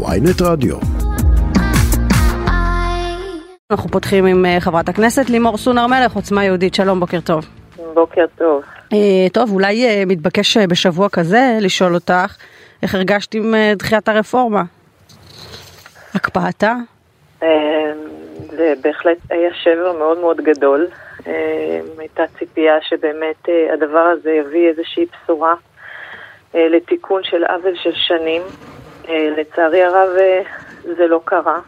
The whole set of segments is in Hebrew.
ויינט רדיו. אנחנו פותחים עם אה, חברת הכנסת לימור סון הר מלך, עוצמה יהודית, שלום, בוקר טוב. בוקר טוב. אה, טוב, אולי אה, מתבקש בשבוע כזה לשאול אותך, איך הרגשת עם אה, דחיית הרפורמה? הקפאתה? אה, זה בהחלט היה שבר מאוד מאוד גדול. אה, הייתה ציפייה שבאמת הדבר הזה יביא איזושהי בשורה לתיקון של עוול של שנים. אה, לצערי הרב אה, זה לא קרה.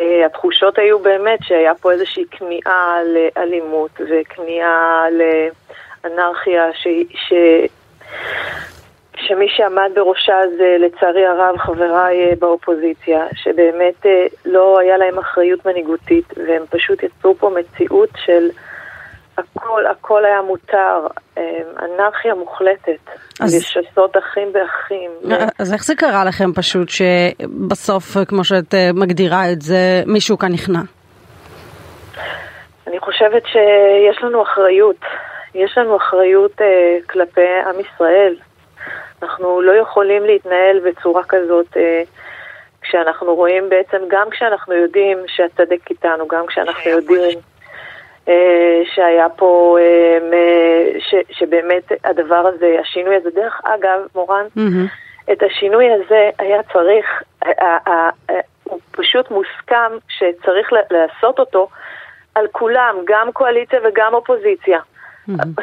אה, התחושות היו באמת שהיה פה איזושהי כניעה לאלימות וכניעה לאנרכיה ש... ש... שמי שעמד בראשה זה לצערי הרב חבריי באופוזיציה, שבאמת לא היה להם אחריות מנהיגותית והם פשוט יצרו פה מציאות של הכל, הכל היה מותר, אה, אנרכיה מוחלטת, אז- לשסות אחים באחים. אז איך זה קרה לכם פשוט שבסוף, אה, כמו שאת אה, מגדירה את זה, מישהו כאן נכנע? אני חושבת שיש לנו אחריות. יש לנו אחריות אה, כלפי עם ישראל. אנחנו לא יכולים להתנהל בצורה כזאת אה, כשאנחנו רואים בעצם, גם כשאנחנו יודעים שהצדק איתנו, גם כשאנחנו יודעים אה, שהיה פה, אה, ש, שבאמת הדבר הזה, השינוי הזה, דרך אגב, מורן, מהמם. את השינוי הזה היה צריך, ה- ה- ה- ה- הוא פשוט מוסכם שצריך לעשות אותו על כולם, גם קואליציה וגם אופוזיציה.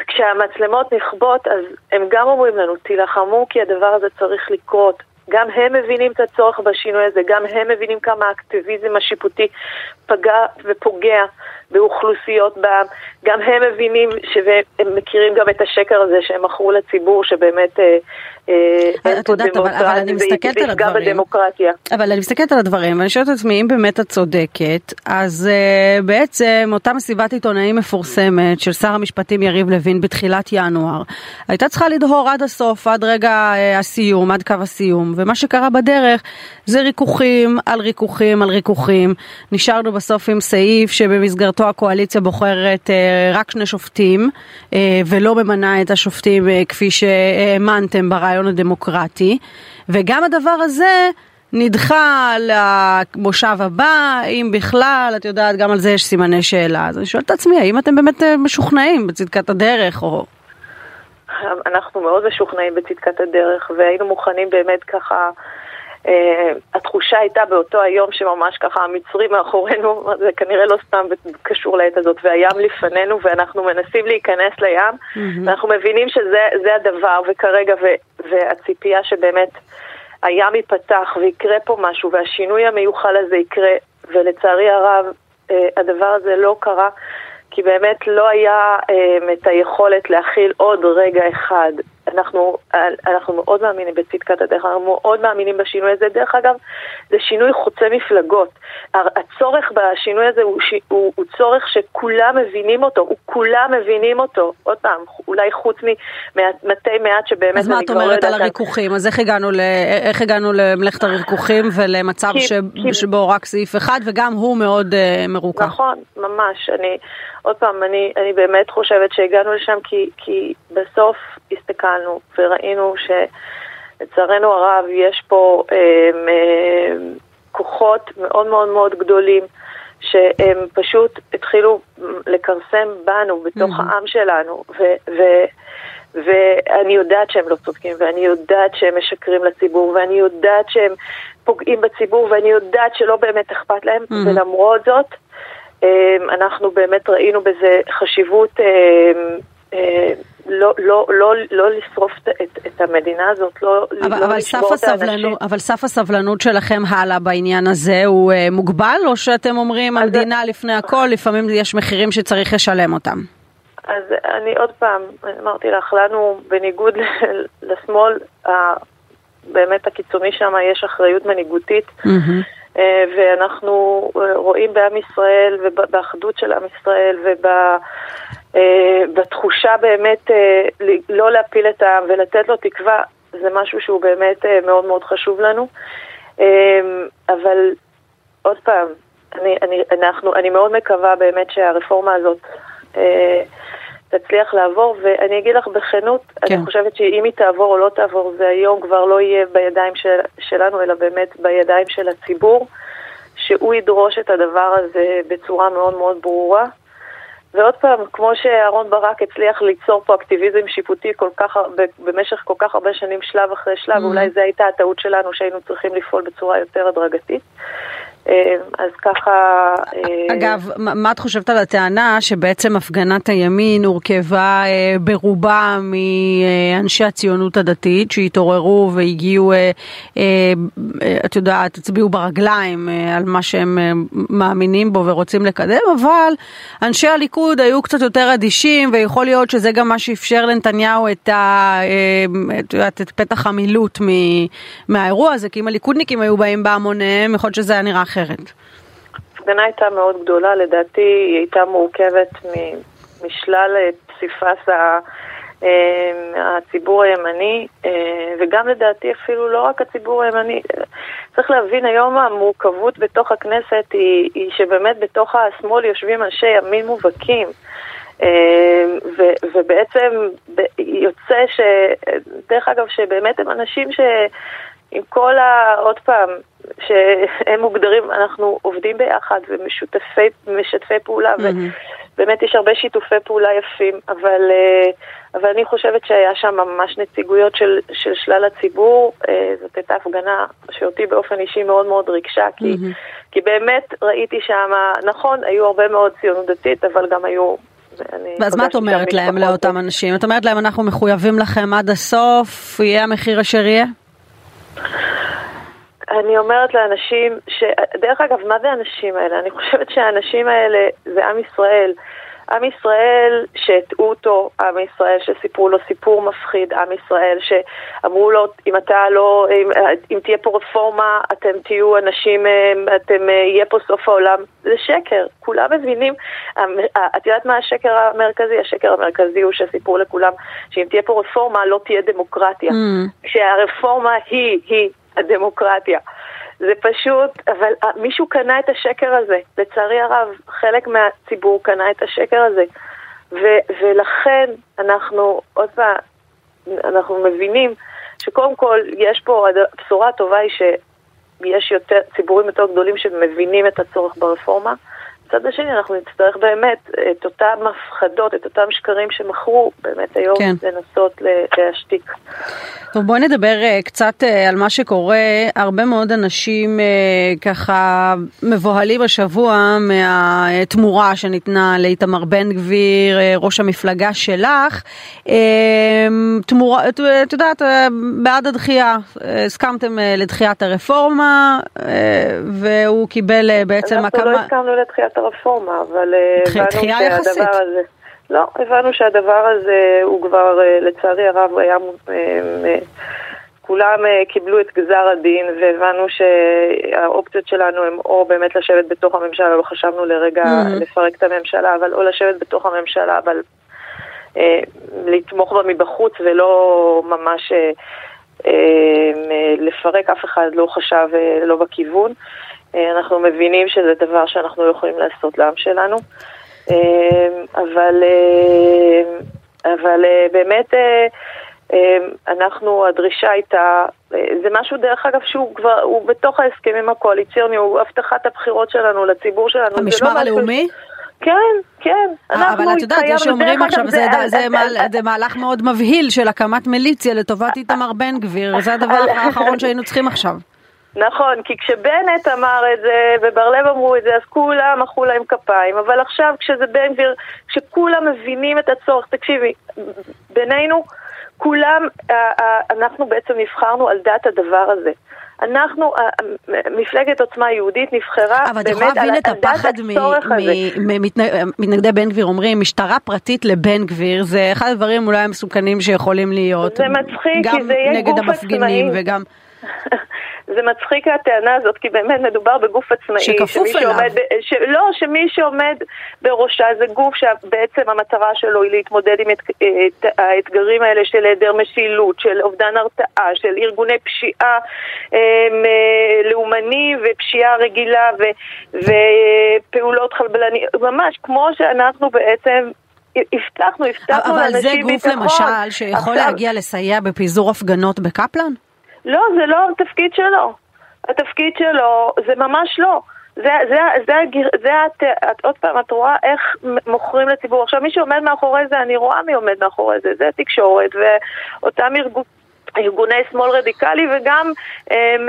כשהמצלמות נכבות, אז הם גם אומרים לנו, תילחמו כי הדבר הזה צריך לקרות. גם הם מבינים את הצורך בשינוי הזה, גם הם מבינים כמה האקטיביזם השיפוטי פגע ופוגע באוכלוסיות בעם, גם הם מבינים שהם מכירים גם את השקר הזה שהם מכרו לציבור, שבאמת אין פה דמוקרטיה, זה יפגע הדברים. בדמוקרטיה. אבל אני מסתכלת על הדברים ואני שואלת את עצמי אם באמת את צודקת אז uh, בעצם אותה מסיבת עיתונאים מפורסמת של שר המשפטים יריב לוין בתחילת ינואר הייתה צריכה לדהור עד הסוף עד רגע uh, הסיום עד קו הסיום ומה שקרה בדרך זה ריכוכים על ריכוכים על ריכוכים נשארנו בסוף עם סעיף שבמסגרתו הקואליציה בוחרת uh, רק שני שופטים uh, ולא ממנה את השופטים uh, כפי שהאמנתם ברעיון הדמוקרטי וגם הדבר הזה נדחה למושב הבא, אם בכלל, את יודעת, גם על זה יש סימני שאלה. אז אני שואלת את עצמי, האם אתם באמת אה, משוכנעים בצדקת הדרך, או... אנחנו מאוד משוכנעים בצדקת הדרך, והיינו מוכנים באמת ככה, אה, התחושה הייתה באותו היום שממש ככה המצרים מאחורינו, זה כנראה לא סתם קשור לעת הזאת, והים לפנינו, ואנחנו מנסים להיכנס לים, ואנחנו מבינים שזה זה הדבר, וכרגע, ו, והציפייה שבאמת הים ייפתח ויקרה פה משהו, והשינוי המיוחל הזה יקרה, ולצערי הרב, אה, הדבר הזה לא קרה. כי באמת לא היה אה, את היכולת להכיל עוד רגע אחד. אנחנו, אנחנו מאוד מאמינים בצדקת הדרך, אנחנו מאוד מאמינים בשינוי הזה. דרך אגב, זה שינוי חוצה מפלגות. הצורך בשינוי הזה הוא, הוא, הוא צורך שכולם מבינים אותו, הוא כולם מבינים אותו. עוד פעם, אולי חוץ ממתי מעט שבאמת אז מה את לא אומרת על הריכוכים? אז איך הגענו, ל... איך הגענו למלאכת הריכוכים ולמצב כי- ש... כי- שבו רק סעיף אחד, וגם הוא מאוד uh, מרוכך? נכון, ממש. אני, עוד פעם, אני, אני באמת חושבת שהגענו לשם כי, כי בסוף הסתכלנו וראינו שלצערנו הרב יש פה אה, אה, כוחות מאוד מאוד מאוד גדולים שהם פשוט התחילו לכרסם בנו, בתוך Mhm. העם שלנו, ו... ו ואני יודעת שהם לא צודקים, ואני יודעת שהם משקרים לציבור, ואני יודעת שהם פוגעים בציבור, ואני יודעת שלא באמת אכפת להם, Mhm. ולמרות זאת, אנחנו באמת ראינו בזה חשיבות אמ, אה, לא, לא, לא, לא לשרוף את, את, המדינה הזאת, לא, אבל, לא אבל, לשבור את האנשים. אבל סף הסבלנות שלכם הלאה בעניין הזה הוא uh, מוגבל, או שאתם אומרים המדינה לפני הכל, לפעמים יש מחירים שצריך לשלם אותם? אז אני עוד פעם, אמרתי לך, לנו בניגוד לשמאל, באמת הקיצוני שם יש אחריות מנהיגותית, מהמם. אה, ואנחנו אה, רואים בעם ישראל ובאחדות של עם ישראל ובתחושה באמת אה, ל- לא להפיל את העם ולתת לו תקווה, זה משהו שהוא באמת מאוד מאוד חשוב לנו. אבל עוד פעם, אני, אני, אנחנו, אני מאוד מקווה באמת שהרפורמה הזאת תצליח לעבור, ואני אגיד לך בכנות, כן. אני חושבת שאם היא תעבור או לא תעבור, זה היום כבר לא יהיה בידיים של, שלנו, אלא באמת בידיים של הציבור, שהוא ידרוש את הדבר הזה בצורה מאוד מאוד ברורה. ועוד פעם, כמו שאהרון ברק הצליח ליצור פה אקטיביזם שיפוטי כל כך במשך כל כך הרבה שנים, שלב אחרי שלב, mm-hmm. אולי זו הייתה הטעות שלנו שהיינו צריכים לפעול בצורה יותר הדרגתית. אה, אז ככה... אה, אגב, מה את חושבת על הטענה שבעצם הפגנת הימין הורכבה אה, ברובה מאנשי הציונות הדתית שהתעוררו והגיעו, את יודעת, הצביעו ברגליים על מה שהם מאמינים בו ורוצים לקדם, אבל אנשי הליכוד היו קצת יותר אדישים ויכול להיות שזה גם מה שאפשר לנתניהו את, ה, את, יודעת, את פתח המילוט מהאירוע הזה, כי אם הליכודניקים היו באים בהמוניהם, יכול להיות שזה היה נראה אחרת? ההפגנה הייתה מאוד גדולה, לדעתי היא הייתה מורכבת משלל אה, פסיפס אה, הציבור הימני, אה, וגם לדעתי אפילו לא רק הציבור הימני. צריך להבין, היום המורכבות בתוך הכנסת היא, היא שבאמת בתוך השמאל יושבים אנשי ימין מובהקים. ו- ובעצם יוצא ש... דרך אגב, שבאמת הם אנשים ש... עם כל ה... עוד פעם, שהם מוגדרים, אנחנו עובדים ביחד ומשתפי פעולה, mm-hmm. ובאמת יש הרבה שיתופי פעולה יפים, אבל, אה, אבל אני חושבת שהיה שם ממש נציגויות של, של שלל הציבור. אה, זאת הייתה הפגנה שאותי באופן אישי מאוד מאוד ריגשה, כי, mm-hmm. כי באמת ראיתי שם, נכון, היו הרבה מאוד ציונות דתית, אבל גם היו ואז מה את אומרת להם, לאותם אנשים? את אומרת להם, אנחנו מחויבים לכם עד הסוף, יהיה המחיר אשר יהיה? אני אומרת לאנשים, ש... דרך אגב, מה זה האנשים האלה? אני חושבת שהאנשים האלה זה עם ישראל. עם ישראל שהטעו אותו, עם ישראל שסיפרו לו סיפור מפחיד, עם ישראל שאמרו לו, אם אתה לא, אם, אם תהיה פה רפורמה, אתם תהיו אנשים, אתם, יהיה פה סוף העולם. זה שקר, כולם מבינים. את יודעת מה השקר המרכזי? השקר המרכזי הוא שסיפרו לכולם שאם תהיה פה רפורמה, לא תהיה דמוקרטיה. Mm. שהרפורמה היא, היא הדמוקרטיה. זה פשוט, אבל אה, מישהו קנה את השקר הזה. לצערי הרב, חלק מהציבור קנה את השקר הזה. ו- ולכן אנחנו, עוד פעם, אנחנו מבינים שקודם כל יש פה, הבשורה הטובה היא שיש יותר, ציבורים יותר גדולים שמבינים את הצורך ברפורמה. מצד השני אנחנו נצטרך באמת את אותם הפחדות, את אותם שקרים שמכרו באמת היום כן. לנסות להשתיק. טוב בואי נדבר uh, קצת uh, על מה שקורה, הרבה מאוד אנשים uh, ככה מבוהלים השבוע מהתמורה שניתנה לאיתמר בן גביר, ראש המפלגה שלך, תמורה, את, יודעת, בעד הדחייה, הסכמתם לדחיית הרפורמה והוא קיבל בעצם הקמה... אנחנו לא הסכמנו לדחיית הרפורמה, אבל אה, הבנו שהדבר הזה... לא, הבנו שהדבר הזה הוא כבר, אה, לצערי הרב, היה... אה, כולם קיבלו את גזר הדין והבנו שהאופציות שלנו הן או באמת לשבת בתוך הממשלה, לא חשבנו לרגע mm-hmm. לפרק את הממשלה, אבל או לשבת בתוך הממשלה, אבל אה, לתמוך בה מבחוץ ולא ממש אה, לפרק, אף אחד לא חשב אה, לא בכיוון. אה, אנחנו מבינים שזה דבר שאנחנו לא יכולים לעשות לעם שלנו, אה, אבל, אה, אבל באמת אנחנו, הדרישה הייתה, זה משהו דרך אגב שהוא כבר, הוא בתוך ההסכמים הקואליציוניים, הוא הבטחת הבחירות שלנו לציבור שלנו. לא המשמר לא הלאומי? משהו... כן, כן. אבל את יודעת, יש שאומרים עכשיו, זה, זה, זה, זה מהלך מאוד מבהיל של הקמת מיליציה לטובת איתמר בן גביר, זה הדבר האחרון שהיינו צריכים עכשיו. נכון, כי כשבנט אמר את זה ובר לב אמרו את זה, אז כולם מחאו להם כפיים, אבל עכשיו כשזה בן גביר, כשכולם מבינים את הצורך, תקשיבי, בינינו, כולם, אנחנו בעצם נבחרנו על דעת הדבר הזה. אנחנו, מפלגת עוצמה יהודית נבחרה באמת על, על דעת הצורך הזה. מתנגדי בן גביר אומרים, משטרה פרטית לבן גביר, זה אחד הדברים אולי המסוכנים שיכולים להיות. זה מצחיק, כי זה יהיה גוף עצמאי. גם נגד המפגינים וגם... זה מצחיק הטענה הזאת, כי באמת מדובר בגוף עצמאי. שכפוף אליו. שעומד, ש, לא, שמי שעומד בראשה זה גוף שבעצם המטרה שלו היא להתמודד עם את, את האתגרים האלה של היעדר משילות, של אובדן הרתעה, של ארגוני פשיעה הם, אה, לאומני ופשיעה רגילה ו, ופעולות חלבלניות, ממש כמו שאנחנו בעצם הבטחנו, הבטחנו לאנשים ביטחון. אבל זה גוף למשל שיכול עכשיו... להגיע לסייע בפיזור הפגנות בקפלן? לא, זה לא התפקיד שלו. התפקיד שלו זה ממש לא. זה, זה, זה, זה, זה את, את, עוד פעם, את רואה איך מוכרים לציבור. עכשיו, מי שעומד מאחורי זה, אני רואה מי עומד מאחורי זה, זה התקשורת, ואותם ארגון, ארגוני שמאל רדיקלי וגם הם, הם,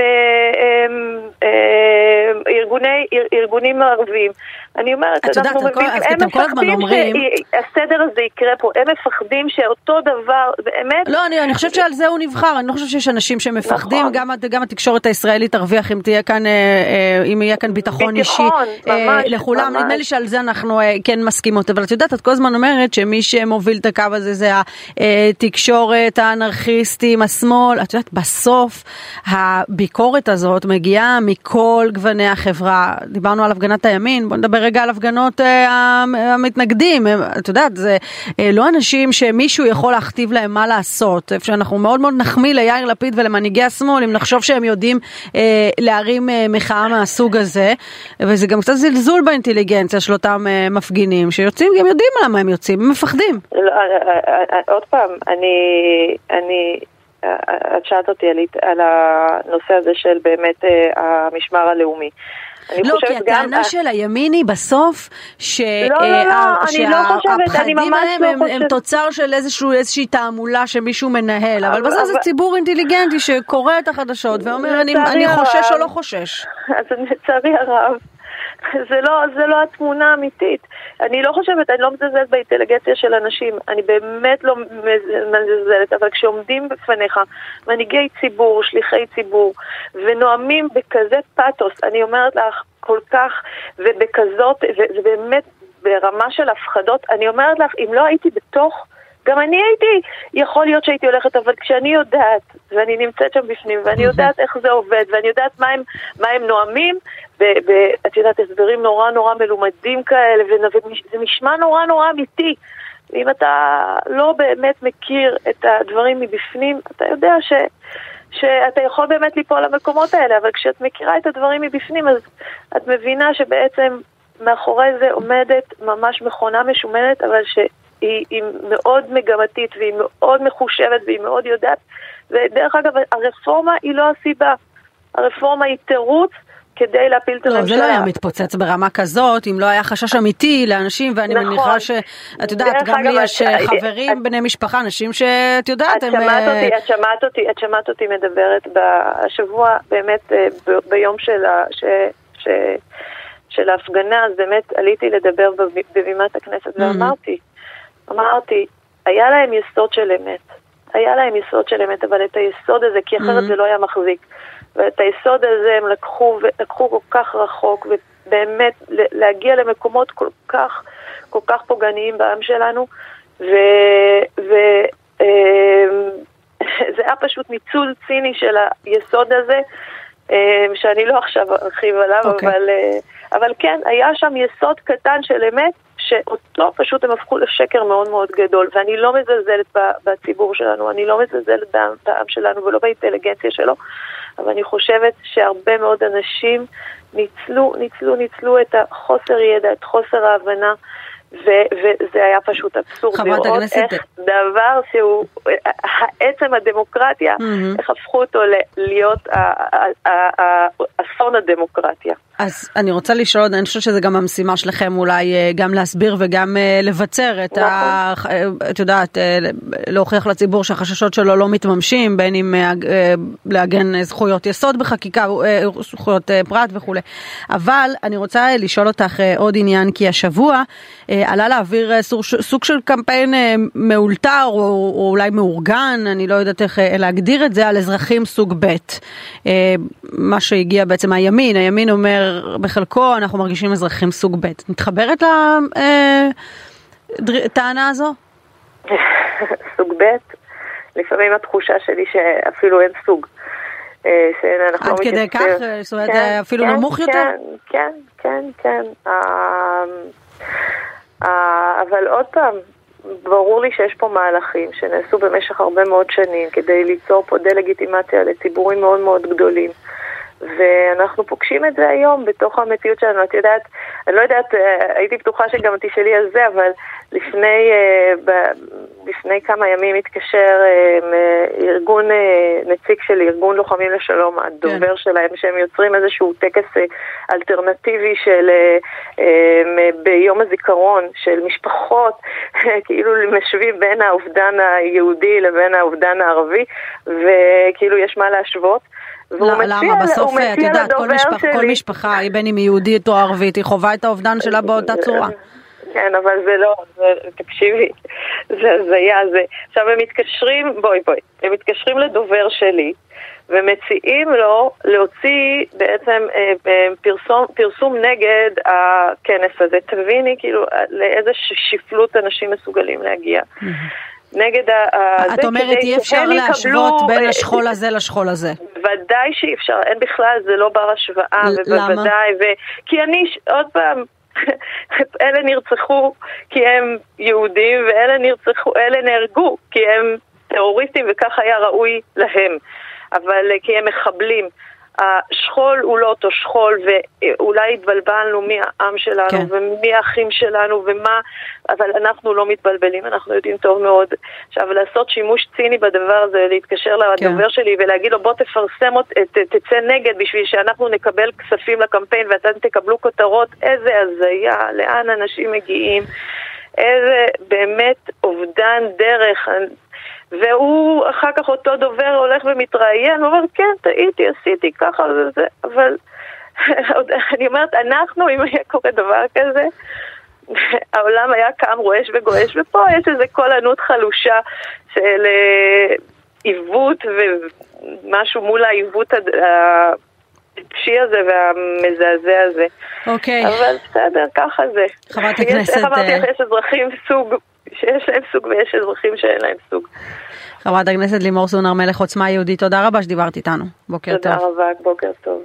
הם, ארגוני, ארגונים ערבים. אני אומרת, אנחנו מבינים, הם מפחדים שהסדר הזה יקרה פה, הם מפחדים שאותו דבר, באמת... לא, אני, אני חושבת שעל זה הוא נבחר, אני לא חושבת שיש אנשים שמפחדים, נכון. גם, גם התקשורת הישראלית תרוויח אם תהיה כאן, אה, אה, אם יהיה כאן ביטחון, ביטחון אישי אה, ממש, לכולם, ממש. נדמה לי שעל זה אנחנו כן מסכימות, אבל את יודעת, את כל הזמן אומרת שמי שמוביל את הקו הזה זה התקשורת, האנרכיסטים, השמאל, את יודעת, בסוף הביקורת הזאת מגיעה מכל גווני החברה, דיברנו על הפגנת הימין, בוא נדבר רגע על הפגנות אה, המתנגדים, את יודעת, זה אה, לא אנשים שמישהו יכול להכתיב להם מה לעשות, איפה שאנחנו מאוד מאוד נחמיא ליאיר לפיד ולמנהיגי השמאל אם נחשוב שהם יודעים אה, להרים אה, מחאה מהסוג הזה, וזה גם קצת זלזול באינטליגנציה של אותם מפגינים שיוצאים, הם יודעים למה הם יוצאים, הם מפחדים. לא, עוד פעם, אני, את שאלת אותי על הנושא הזה של באמת המשמר הלאומי. לא, כי הטענה של הימין היא בסוף שהפחדים לא, לא, לא, האלה הם תוצר של איזושהי תעמולה שמישהו מנהל, אבל בסוף זה ציבור אינטליגנטי שקורא את החדשות ואומר אני חושש או לא חושש. אז לצערי הרב. זה לא, זה לא התמונה האמיתית. אני לא חושבת, אני לא מזלזלת באינטליגנציה של אנשים, אני באמת לא מזלזלת, אבל כשעומדים בפניך מנהיגי ציבור, שליחי ציבור, ונואמים בכזה פאתוס, אני אומרת לך, כל כך, ובכזאת, וזה באמת ברמה של הפחדות, אני אומרת לך, אם לא הייתי בתוך... גם אני הייתי, יכול להיות שהייתי הולכת, אבל כשאני יודעת, ואני נמצאת שם בפנים, ואני יודעת איך זה עובד, ואני יודעת מה הם, מה הם נואמים, ואת יודעת, הסברים נורא נורא מלומדים כאלה, וזה נשמע נורא נורא אמיתי. ואם אתה לא באמת מכיר את הדברים מבפנים, אתה יודע ש, שאתה יכול באמת ליפול למקומות האלה, אבל כשאת מכירה את הדברים מבפנים, אז את מבינה שבעצם מאחורי זה עומדת ממש מכונה משומנת, אבל ש... היא, היא מאוד מגמתית והיא מאוד מחושבת והיא מאוד יודעת ודרך אגב הרפורמה היא לא הסיבה, הרפורמה היא תירוץ כדי להפיל את הממשלה. לא, זה לא היה מתפוצץ ברמה כזאת, אם לא היה חשש אמיתי לאנשים, ואני נכון. מניחה שאת יודעת, גם לי יש אה, חברים, את, בני משפחה, אנשים שאת יודעת, את הם... שמעת אה, אותי, את שמעת אותי, את שמעת אותי מדברת בשבוע, באמת, אה, ביום של ה... ש, ש, של ההפגנה, אז באמת עליתי לדבר בבימת הכנסת ואמרתי, אמרתי, היה להם יסוד של אמת. היה להם יסוד של אמת, אבל את היסוד הזה, כי אחרת mm-hmm. זה לא היה מחזיק. ואת היסוד הזה הם לקחו, לקחו כל כך רחוק, ובאמת להגיע למקומות כל כך, כל כך פוגעניים בעם שלנו, ו... ו אמ, זה היה פשוט ניצול ציני של היסוד הזה, אמ, שאני לא עכשיו ארחיב עליו, okay. אוקיי. אבל, אה, אבל כן, היה שם יסוד קטן של אמת, שאותו פשוט הם הפכו לשקר מאוד מאוד גדול, ואני לא מזלזלת בציבור שלנו, אני לא מזלזלת בעם שלנו ולא באינטליגנציה שלו, אבל אני חושבת שהרבה מאוד אנשים ניצלו, ניצלו, ניצלו את החוסר ידע, את חוסר ההבנה. ו- וזה היה פשוט אבסורד לראות הכנסת... איך דבר שהוא, עצם הדמוקרטיה, mm-hmm. איך הפכו אותו להיות אסון הדמוקרטיה. אז אני רוצה לשאול, אני חושבת שזה גם המשימה שלכם אולי אה, גם להסביר וגם אה, לבצר את נכון. ה... אה, את יודעת, להוכיח לציבור שהחששות שלו לא מתממשים, בין אם לעגן זכויות יסוד בחקיקה, זכויות פרט וכולי. אבל אני רוצה לשאול אותך עוד עניין, כי השבוע עלה להעביר סוג של קמפיין מאולתר או, או אולי מאורגן, אני לא יודעת איך להגדיר את זה, על אזרחים סוג ב'. מה שהגיע בעצם מהימין, הימין אומר בחלקו אנחנו מרגישים אזרחים סוג ב'. מתחברת לטענה אה, הזו? סוג ב', לפעמים התחושה שלי שאפילו אין סוג. אה, עד לא כדי כך? זאת אומרת, כן, אפילו כן, נמוך כן, יותר? כן, כן, כן. אבל עוד פעם, ברור לי שיש פה מהלכים שנעשו במשך הרבה מאוד שנים כדי ליצור פה דה-לגיטימציה לציבורים מאוד מאוד גדולים. ואנחנו פוגשים את זה היום בתוך המציאות שלנו. את יודעת, אני לא יודעת, אה, הייתי בטוחה שגם תשאלי על זה, אבל לפני, אה, לפני כמה ימים התקשר אה, ארגון, נציג של ארגון לוחמים לשלום, הדובר כן. שלהם, שהם יוצרים איזשהו טקס אלטרנטיבי של ביום הזיכרון של משפחות, כאילו משווים בין האובדן היהודי לבין האובדן הערבי, וכאילו יש מה להשוות. והוא מציע, למה? בסוף, את יודעת, כל, משפח, כל משפחה, בין אם היא יהודית או ערבית, היא חווה את האובדן שלה באותה צורה. כן, אבל זה לא, זה, תקשיבי, זה הזיה, זה... עכשיו הם מתקשרים, בואי בואי, הם מתקשרים לדובר שלי ומציעים לו להוציא בעצם אה, אה, פרסום, פרסום נגד הכנס הזה. תביני כאילו לאיזה שפלות אנשים מסוגלים להגיע. נגד ה... את אומרת אי אפשר להשוות בין אה, השכול הזה לשכול הזה. ודאי שאי אפשר, אין בכלל, זה לא בר השוואה, ובוודאי, ו... כי אני, עוד פעם, אלה נרצחו כי הם יהודים, ואלה נרצחו, אלה נהרגו כי הם טרוריסטים וכך היה ראוי להם, אבל אה, כי הם מחבלים. השכול הוא לא אותו שכול, ואולי התבלבלנו מי העם שלנו כן. ומי האחים שלנו ומה, אבל אנחנו לא מתבלבלים, אנחנו יודעים טוב מאוד. עכשיו, לעשות שימוש ציני בדבר הזה, להתקשר לדובר כן. שלי ולהגיד לו בוא תפרסם, ת, תצא נגד בשביל שאנחנו נקבל כספים לקמפיין ואתם תקבלו כותרות, איזה הזיה, לאן אנשים מגיעים. איזה באמת אובדן דרך. והוא, אחר כך אותו דובר הולך ומתראיין, הוא אומר, כן, טעיתי, עשיתי ככה וזה, אבל אני אומרת, אנחנו, אם היה קורה דבר כזה, העולם היה קם רועש וגועש, ופה יש איזו קול ענות חלושה של אה, עיוות ומשהו מול העיוות הטיפשי הזה והמזעזע הזה. אוקיי. אבל בסדר, ככה זה. חברת הכנסת... איך אמרתי לך, אה, יש אזרחים סוג שיש להם סוג ויש אזרחים שאין להם סוג. חברת הכנסת לימור סונר מלך עוצמה יהודית, תודה רבה שדיברת איתנו. בוקר תודה טוב. תודה רבה, בוקר טוב.